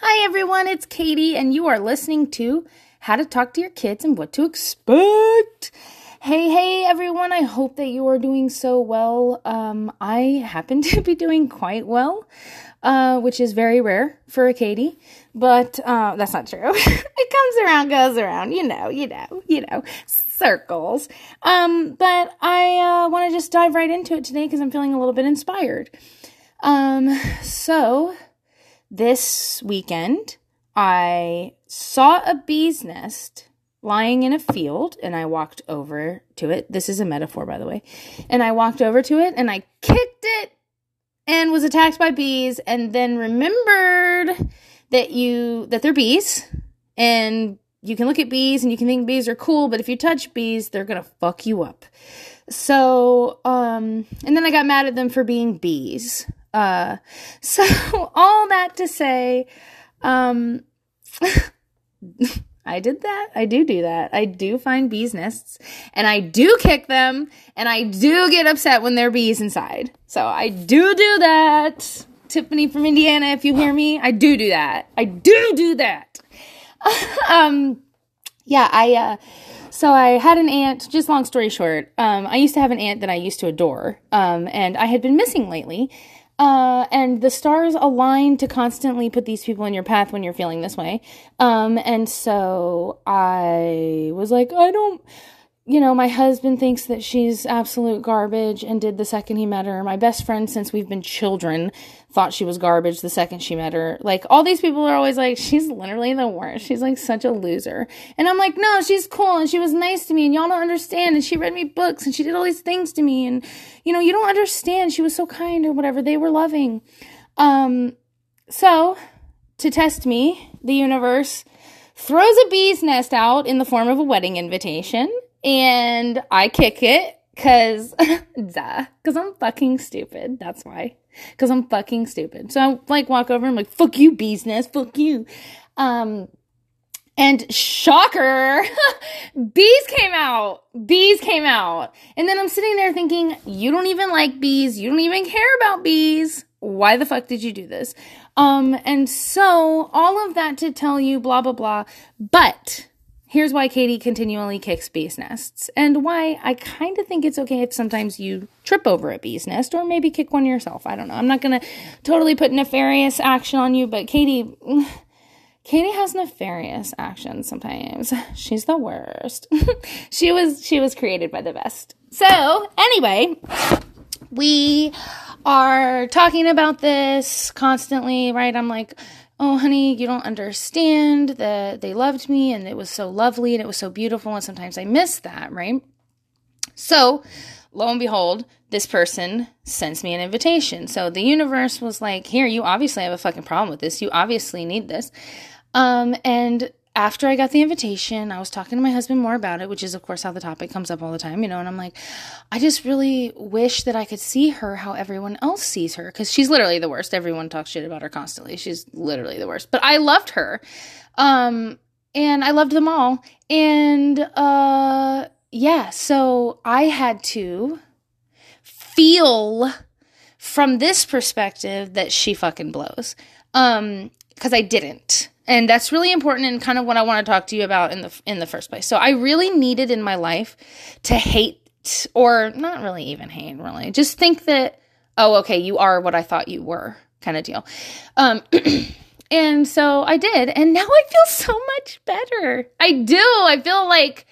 Hi, everyone, it's Katie, and you are listening to How to Talk to Your Kids and What to Expect. Hey, hey, everyone, I hope that you are doing so well. Um, I happen to be doing quite well, uh, which is very rare for a Katie, but uh, that's not true. it comes around, goes around, you know, you know, you know, circles. Um, but I uh, want to just dive right into it today because I'm feeling a little bit inspired. Um, so this weekend, I saw a bee's nest lying in a field and I walked over to it. This is a metaphor, by the way. And I walked over to it and I kicked it and was attacked by bees and then remembered that you that they're bees and you can look at bees and you can think bees are cool, but if you touch bees, they're going to fuck you up. So, um and then I got mad at them for being bees. Uh, so all that to say, um, I did that. I do do that. I do find bees' nests and I do kick them and I do get upset when there are bees inside. So I do do that. Tiffany from Indiana, if you hear me, I do do that. I do do that. um, yeah, I, uh, so I had an aunt, just long story short, um, I used to have an aunt that I used to adore, um, and I had been missing lately. Uh, and the stars align to constantly put these people in your path when you're feeling this way. Um, and so I was like, I don't, you know, my husband thinks that she's absolute garbage and did the second he met her. My best friend since we've been children thought she was garbage the second she met her. Like all these people are always like, she's literally the worst. She's like such a loser. And I'm like, no, she's cool and she was nice to me and y'all don't understand. And she read me books and she did all these things to me. And, you know, you don't understand. She was so kind or whatever. They were loving. Um, so to test me, the universe throws a bee's nest out in the form of a wedding invitation and I kick it because, duh, because I'm fucking stupid. That's why. Because I'm fucking stupid. So I like walk over and I'm like, fuck you, bee's nest, fuck you. Um, and shocker, bees came out. Bees came out. And then I'm sitting there thinking, you don't even like bees. You don't even care about bees. Why the fuck did you do this? Um, and so all of that to tell you, blah, blah, blah. But Here's why Katie continually kicks bees nests, and why I kind of think it's okay if sometimes you trip over a bee's nest or maybe kick one yourself. I don't know. I'm not going to totally put nefarious action on you, but Katie. Katie has nefarious actions sometimes. She's the worst. she was she was created by the best. So, anyway, we are talking about this constantly, right? I'm like, oh honey you don't understand that they loved me and it was so lovely and it was so beautiful and sometimes i miss that right? So lo and behold this person sends me an invitation. So the universe was like here you obviously have a fucking problem with this. You obviously need this. Um and after I got the invitation, I was talking to my husband more about it, which is, of course, how the topic comes up all the time, you know. And I'm like, I just really wish that I could see her how everyone else sees her because she's literally the worst. Everyone talks shit about her constantly. She's literally the worst. But I loved her. Um, and I loved them all. And uh, yeah, so I had to feel from this perspective that she fucking blows. Um, because I didn't and that's really important and kind of what I want to talk to you about in the in the first place. So I really needed in my life to hate or not really even hate really. Just think that oh okay, you are what I thought you were kind of deal. Um and so I did and now I feel so much better. I do. I feel like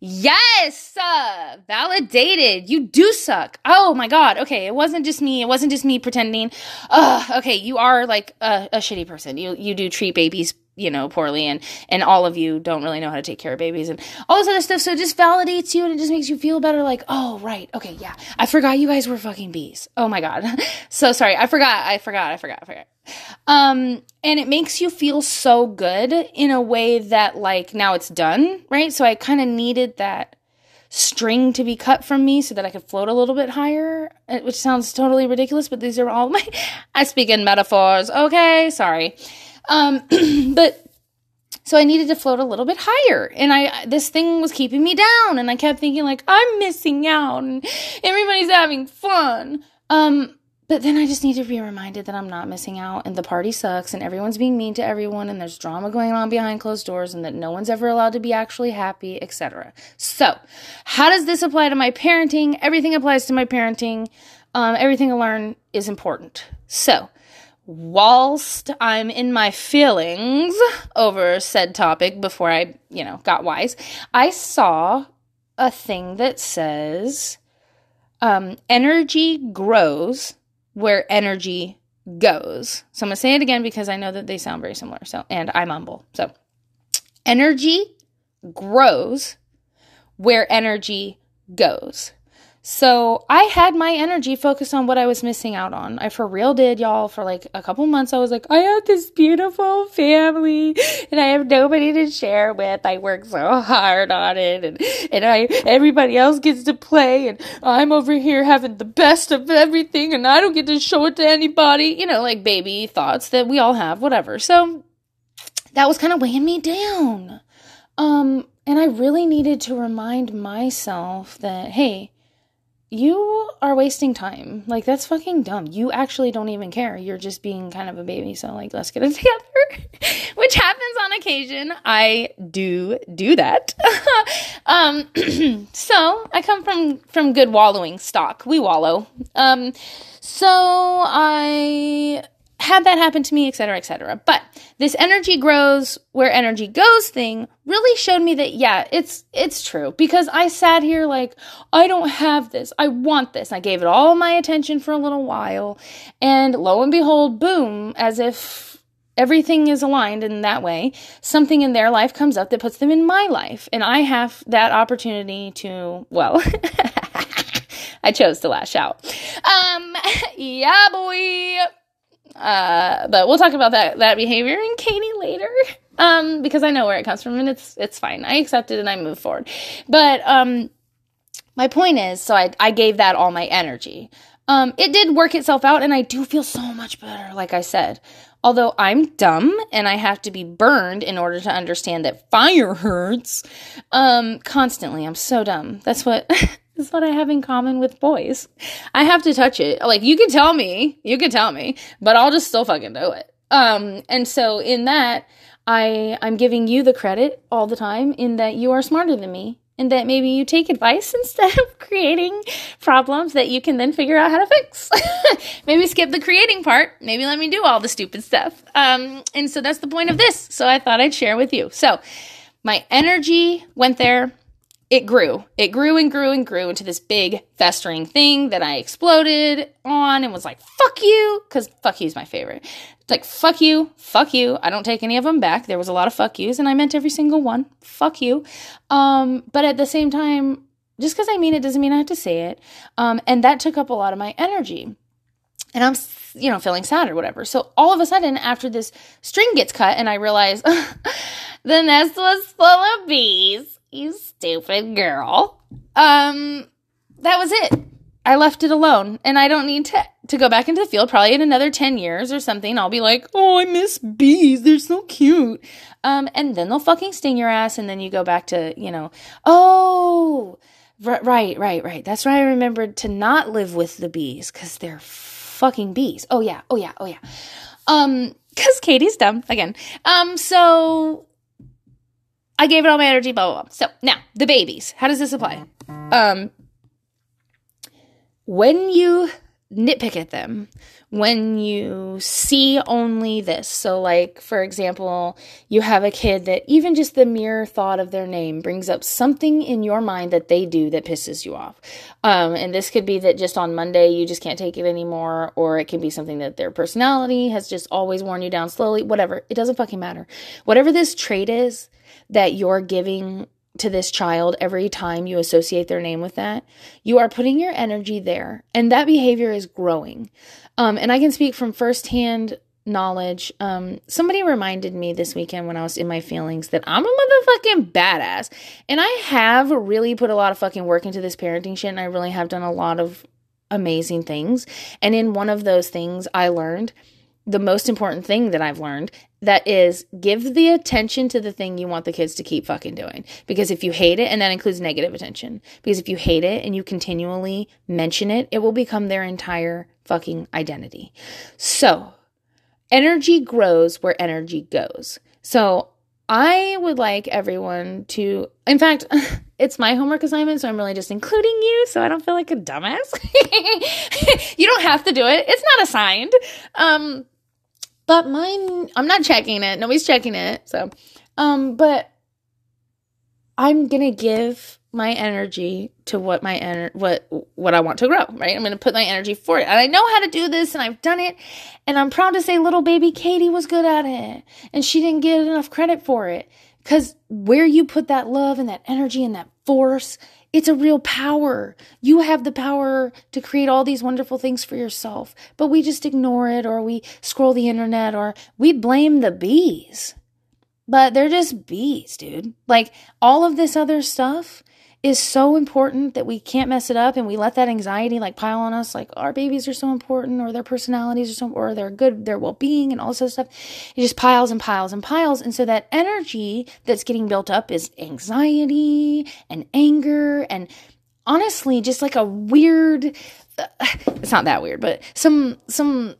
Yes, uh, validated. You do suck. Oh my god. Okay, it wasn't just me. It wasn't just me pretending. Uh, okay, you are like a, a shitty person. You you do treat babies you know poorly and and all of you don't really know how to take care of babies and all this other stuff. So it just validates you and it just makes you feel better like oh right. Okay yeah. I forgot you guys were fucking bees. Oh my god. So sorry. I forgot i forgot i forgot i forgot. Um and it makes you feel so good in a way that like now it's done right? So i kind of needed that string to be cut from me so that I could float a little bit higher, uh, which sounds totally ridiculous, but these are all my I speak in metaphors. Okay, sorry. Um, but so I needed to float a little bit higher, and I this thing was keeping me down, and I kept thinking like I'm missing out, and everybody's having fun. Um, but then I just need to be reminded that I'm not missing out and the party sucks and everyone's being mean to everyone and there's drama going on behind closed doors and that no one's ever allowed to be actually happy, etc. So, how does this apply to my parenting? Everything applies to my parenting. Um, everything I learn is important. So, whilst I'm in my feelings over said topic before I, you know, got wise, I saw a thing that says um, energy grows where energy goes. So I'm going to say it again because I know that they sound very similar. So, and I mumble. So, energy grows where energy goes. So I had my energy focused on what I was missing out on. I for real did, y'all. For like a couple months, I was like, I have this beautiful family and I have nobody to share with. I work so hard on it and, and I, everybody else gets to play and I'm over here having the best of everything and I don't get to show it to anybody. You know, like baby thoughts that we all have, whatever. So that was kind of weighing me down. Um, and I really needed to remind myself that, hey, you are wasting time. Like that's fucking dumb. You actually don't even care. You're just being kind of a baby. So like let's get it together. Which happens on occasion. I do do that. um so I come from from good wallowing stock. We wallow. Um so I had that happen to me, etc., etc. But this energy grows where energy goes thing really showed me that yeah, it's it's true because I sat here like I don't have this. I want this. I gave it all my attention for a little while and lo and behold, boom, as if everything is aligned in that way, something in their life comes up that puts them in my life and I have that opportunity to well, I chose to lash out. Um yeah, boy uh, but we'll talk about that that behavior in Katie later. Um, because I know where it comes from and it's it's fine. I accept it and I move forward. But um my point is, so I I gave that all my energy. Um, it did work itself out and I do feel so much better, like I said. Although I'm dumb and I have to be burned in order to understand that fire hurts, um, constantly. I'm so dumb. That's what is what I have in common with boys. I have to touch it. Like you can tell me, you can tell me, but I'll just still fucking do it. Um, and so in that, I I'm giving you the credit all the time in that you are smarter than me and that maybe you take advice instead of creating problems that you can then figure out how to fix. maybe skip the creating part. Maybe let me do all the stupid stuff. Um, and so that's the point of this. So I thought I'd share with you. So my energy went there it grew. It grew and grew and grew into this big festering thing that I exploded on and was like, fuck you, because fuck you is my favorite. It's like, fuck you, fuck you. I don't take any of them back. There was a lot of fuck yous, and I meant every single one. Fuck you. Um, but at the same time, just because I mean it doesn't mean I have to say it. Um, and that took up a lot of my energy. And I'm, you know, feeling sad or whatever. So all of a sudden, after this string gets cut, and I realize the nest was full of bees you stupid girl. Um, that was it. I left it alone, and I don't need to to go back into the field. Probably in another ten years or something, I'll be like, "Oh, I miss bees. They're so cute." Um, and then they'll fucking sting your ass, and then you go back to you know, oh, right, right, right. That's why I remembered to not live with the bees because they're fucking bees. Oh yeah, oh yeah, oh yeah. Um, because Katie's dumb again. Um, so I gave it all my energy, blah, blah, blah. So now, the babies. How does this apply? Um, when you nitpick at them, when you see only this, so like, for example, you have a kid that even just the mere thought of their name brings up something in your mind that they do that pisses you off. Um, and this could be that just on Monday you just can't take it anymore, or it can be something that their personality has just always worn you down slowly, whatever. It doesn't fucking matter. Whatever this trait is, that you're giving to this child every time you associate their name with that, you are putting your energy there, and that behavior is growing. Um, and I can speak from firsthand knowledge. Um, somebody reminded me this weekend when I was in my feelings that I'm a motherfucking badass, and I have really put a lot of fucking work into this parenting shit, and I really have done a lot of amazing things. And in one of those things, I learned the most important thing that I've learned that is give the attention to the thing you want the kids to keep fucking doing. Because if you hate it, and that includes negative attention, because if you hate it and you continually mention it, it will become their entire fucking identity. So, energy grows where energy goes. So, I would like everyone to, in fact, it's my homework assignment, so I'm really just including you so I don't feel like a dumbass. you don't have to do it, it's not assigned. Um, but mine, I'm not checking it. Nobody's checking it. So, um, but I'm gonna give my energy to what my ener- what what I want to grow, right? I'm going to put my energy for it. And I know how to do this and I've done it and I'm proud to say little baby Katie was good at it and she didn't get enough credit for it cuz where you put that love and that energy and that force, it's a real power. You have the power to create all these wonderful things for yourself, but we just ignore it or we scroll the internet or we blame the bees. But they're just bees, dude. Like all of this other stuff is so important that we can't mess it up and we let that anxiety like pile on us like our babies are so important or their personalities are so or their good their well-being and all this stuff. It just piles and piles and piles. And so that energy that's getting built up is anxiety and anger and honestly just like a weird uh, it's not that weird but some some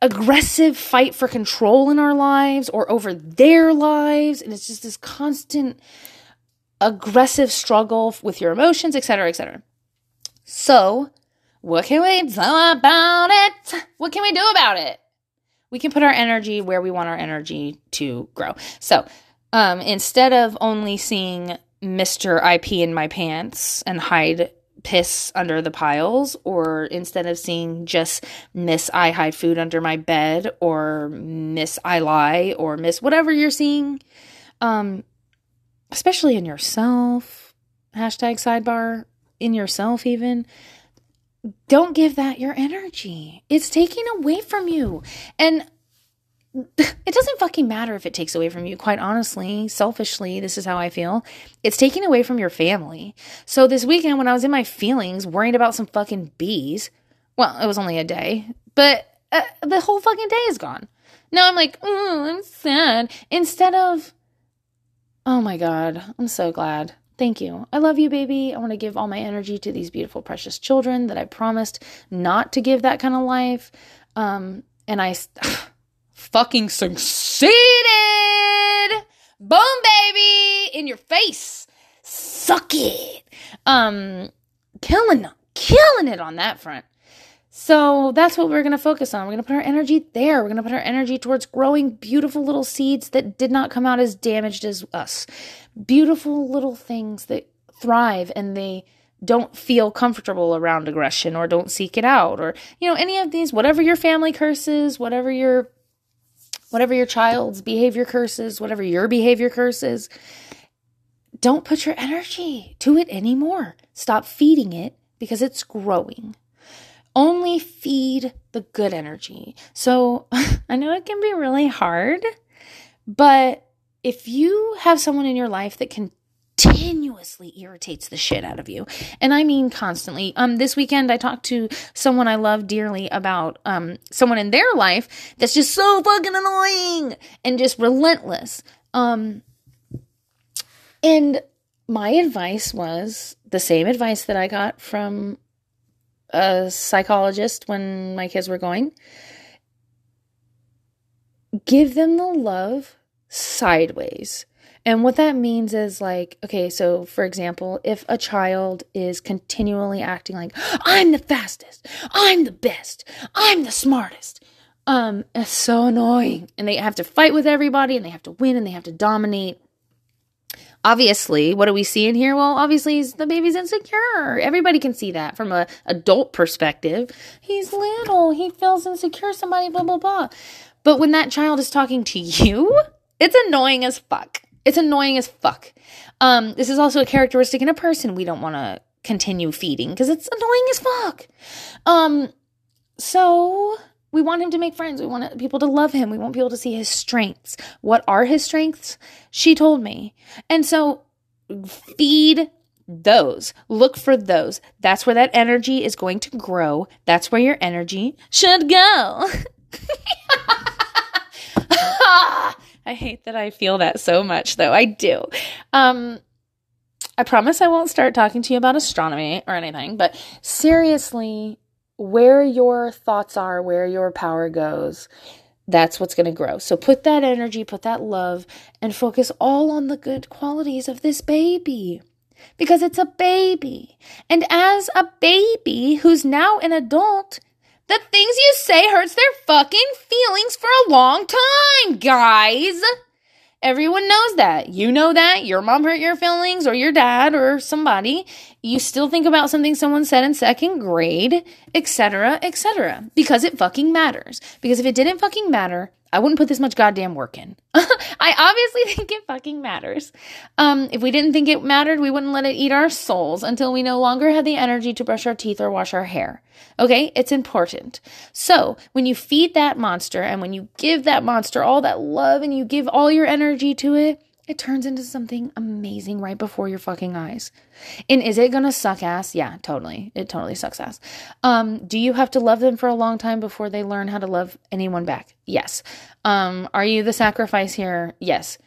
aggressive fight for control in our lives or over their lives. And it's just this constant aggressive struggle with your emotions, etc., etc. So, what can we do about it? What can we do about it? We can put our energy where we want our energy to grow. So, um, instead of only seeing Mr. IP in my pants and hide piss under the piles, or instead of seeing just Miss I hide food under my bed, or Miss I lie, or Miss whatever you're seeing, um, especially in yourself, hashtag sidebar, in yourself, even, don't give that your energy. It's taking away from you. And it doesn't fucking matter if it takes away from you, quite honestly, selfishly, this is how I feel. It's taking away from your family. So this weekend, when I was in my feelings, worrying about some fucking bees, well, it was only a day, but uh, the whole fucking day is gone. Now I'm like, oh, I'm sad. Instead of Oh my God. I'm so glad. Thank you. I love you, baby. I want to give all my energy to these beautiful, precious children that I promised not to give that kind of life. Um, and I fucking succeeded. Boom, baby, in your face. Suck it. Um, killing, killing it on that front. So that's what we're going to focus on. We're going to put our energy there. We're going to put our energy towards growing beautiful little seeds that did not come out as damaged as us. Beautiful little things that thrive and they don't feel comfortable around aggression or don't seek it out or you know any of these whatever your family curses, whatever your whatever your child's behavior curses, whatever your behavior curses, don't put your energy to it anymore. Stop feeding it because it's growing only feed the good energy. So I know it can be really hard, but if you have someone in your life that continuously irritates the shit out of you, and I mean constantly, um, this weekend I talked to someone I love dearly about um someone in their life that's just so fucking annoying and just relentless. Um, and my advice was the same advice that I got from a psychologist when my kids were going. Give them the love sideways. And what that means is like, okay, so for example, if a child is continually acting like, I'm the fastest, I'm the best, I'm the smartest, um, it's so annoying. And they have to fight with everybody and they have to win and they have to dominate obviously what do we see in here? Well obviously the baby's insecure. Everybody can see that from a adult perspective. He's little. He feels insecure. Somebody blah blah blah. But when that child is talking to you it's annoying as fuck. It's annoying as fuck. Um this is also a characteristic in a person we don't want to continue feeding because it's annoying as fuck. Um so we want him to make friends. We want people to love him. We want people to see his strengths. What are his strengths? She told me. And so feed those. Look for those. That's where that energy is going to grow. That's where your energy should go. I hate that I feel that so much, though. I do. Um, I promise I won't start talking to you about astronomy or anything, but seriously, where your thoughts are, where your power goes, that's what's going to grow. So put that energy, put that love, and focus all on the good qualities of this baby. Because it's a baby. And as a baby who's now an adult, the things you say hurts their fucking feelings for a long time, guys. Everyone knows that. You know that. Your mom hurt your feelings or your dad or somebody. You still think about something someone said in second grade, etc., etc. because it fucking matters. Because if it didn't fucking matter, I wouldn't put this much goddamn work in. I obviously think it fucking matters. Um, if we didn't think it mattered, we wouldn't let it eat our souls until we no longer had the energy to brush our teeth or wash our hair. Okay, it's important. So when you feed that monster and when you give that monster all that love and you give all your energy to it, it turns into something amazing right before your fucking eyes. And is it gonna suck ass? Yeah, totally. It totally sucks ass. Um, do you have to love them for a long time before they learn how to love anyone back? Yes. Um, are you the sacrifice here? Yes.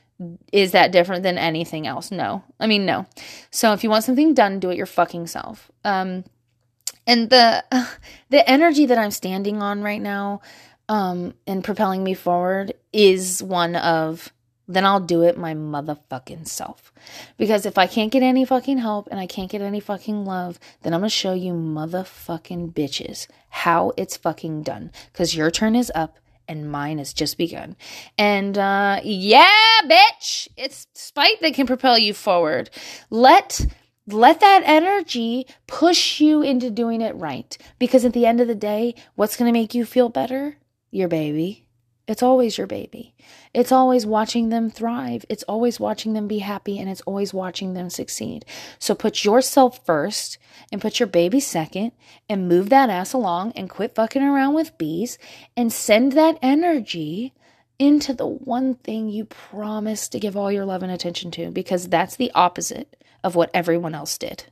Is that different than anything else? No. I mean, no. So if you want something done, do it your fucking self. Um, and the the energy that I'm standing on right now, um, and propelling me forward is one of then I'll do it my motherfucking self. Because if I can't get any fucking help and I can't get any fucking love, then I'm gonna show you motherfucking bitches how it's fucking done. Because your turn is up and mine has just begun. And uh, yeah, bitch, it's spite that can propel you forward. Let let that energy push you into doing it right. Because at the end of the day, what's gonna make you feel better? Your baby. It's always your baby. It's always watching them thrive. It's always watching them be happy and it's always watching them succeed. So put yourself first and put your baby second and move that ass along and quit fucking around with bees and send that energy into the one thing you promised to give all your love and attention to because that's the opposite of what everyone else did.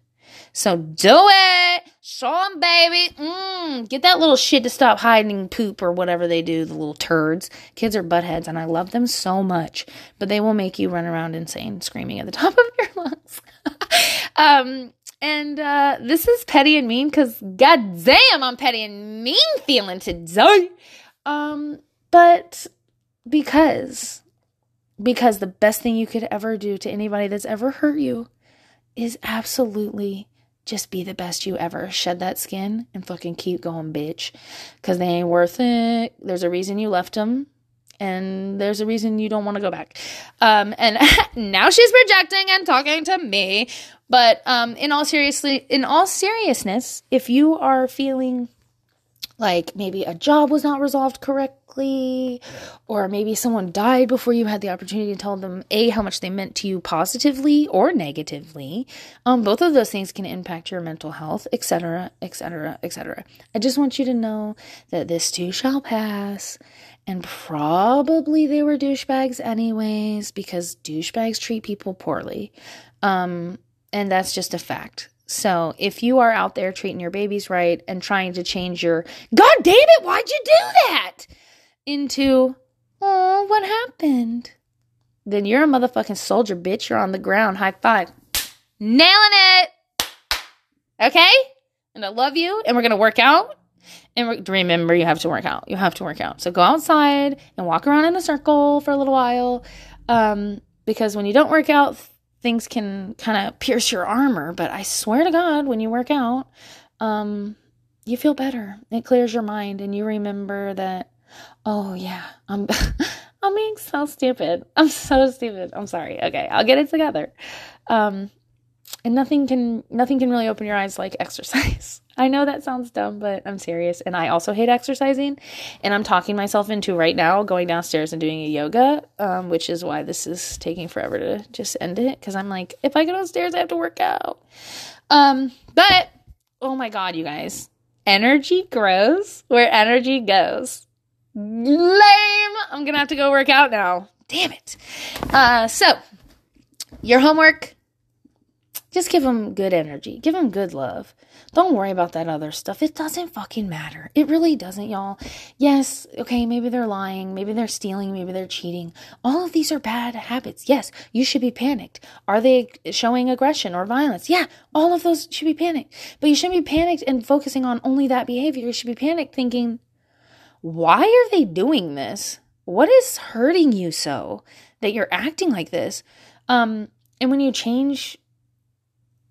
So do it. Show them, baby. Mm, get that little shit to stop hiding poop or whatever they do, the little turds. Kids are buttheads, and I love them so much, but they will make you run around insane, screaming at the top of your lungs. um, and uh, this is petty and mean because goddamn, I'm petty and mean feeling today. Um, but because because the best thing you could ever do to anybody that's ever hurt you is absolutely just be the best you ever. Shed that skin and fucking keep going, bitch. Because they ain't worth it. There's a reason you left them. And there's a reason you don't want to go back. Um, and now she's projecting and talking to me. But um, in all seriously, in all seriousness, if you are feeling like maybe a job was not resolved correctly, or maybe someone died before you had the opportunity to tell them A, how much they meant to you positively or negatively. Um, both of those things can impact your mental health, etc., etc., etc. I just want you to know that this too shall pass. And probably they were douchebags anyways, because douchebags treat people poorly. Um, and that's just a fact. So if you are out there treating your babies right and trying to change your God damn it, why'd you do that? into oh, what happened? Then you're a motherfucking soldier, bitch. You're on the ground. High five. Nailing it. Okay? And I love you. And we're going to work out. And remember, you have to work out. You have to work out. So go outside and walk around in a circle for a little while. Um, because when you don't work out, things can kind of pierce your armor, but I swear to God, when you work out, um, you feel better. It clears your mind, and you remember that. Oh yeah, I'm. I'm being so stupid. I'm so stupid. I'm sorry. Okay, I'll get it together. Um, and nothing can nothing can really open your eyes like exercise. I know that sounds dumb, but I'm serious. And I also hate exercising. And I'm talking myself into right now going downstairs and doing a yoga, um, which is why this is taking forever to just end it. Because I'm like, if I go downstairs, I have to work out. Um, but oh my god, you guys, energy grows where energy goes. Lame. I'm gonna have to go work out now. Damn it. Uh, so your homework Just give them good energy. Give them good love. Don't worry about that other stuff. It doesn't fucking matter. It really doesn't, y'all. Yes, okay, maybe they're lying, maybe they're stealing, maybe they're cheating. All of these are bad habits. Yes, you should be panicked. Are they showing aggression or violence? Yeah, all of those should be panicked. But you shouldn't be panicked and focusing on only that behavior. You should be panicked thinking, why are they doing this? What is hurting you so that you're acting like this? Um, and when you change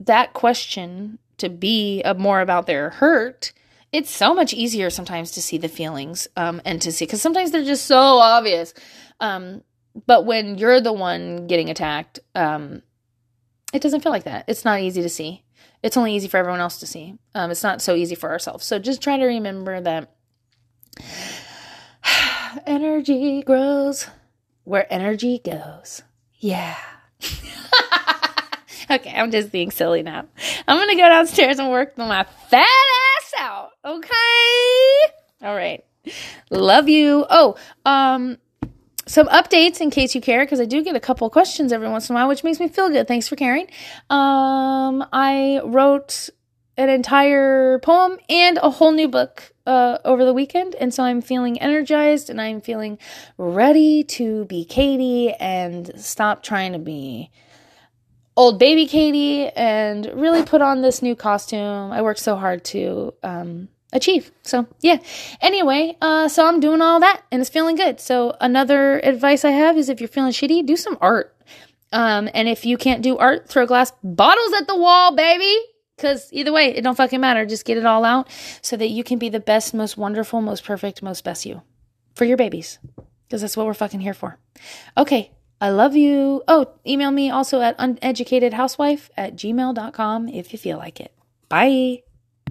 that question to be more about their hurt, it's so much easier sometimes to see the feelings um, and to see because sometimes they're just so obvious. Um, but when you're the one getting attacked, um, it doesn't feel like that. It's not easy to see. It's only easy for everyone else to see. Um, it's not so easy for ourselves. So just try to remember that energy grows where energy goes. Yeah. okay, I'm just being silly now. I'm gonna go downstairs and work my fat ass out. Okay. All right. Love you. Oh, um, some updates in case you care, because I do get a couple questions every once in a while, which makes me feel good. Thanks for caring. Um, I wrote an entire poem and a whole new book uh, over the weekend. And so I'm feeling energized and I'm feeling ready to be Katie and stop trying to be old baby Katie and really put on this new costume. I worked so hard to um, achieve. So, yeah. Anyway, uh, so I'm doing all that and it's feeling good. So, another advice I have is if you're feeling shitty, do some art. Um, and if you can't do art, throw glass bottles at the wall, baby. Because either way, it don't fucking matter. Just get it all out so that you can be the best, most wonderful, most perfect, most best you for your babies. Because that's what we're fucking here for. Okay. I love you. Oh, email me also at uneducatedhousewife at gmail.com if you feel like it. Bye.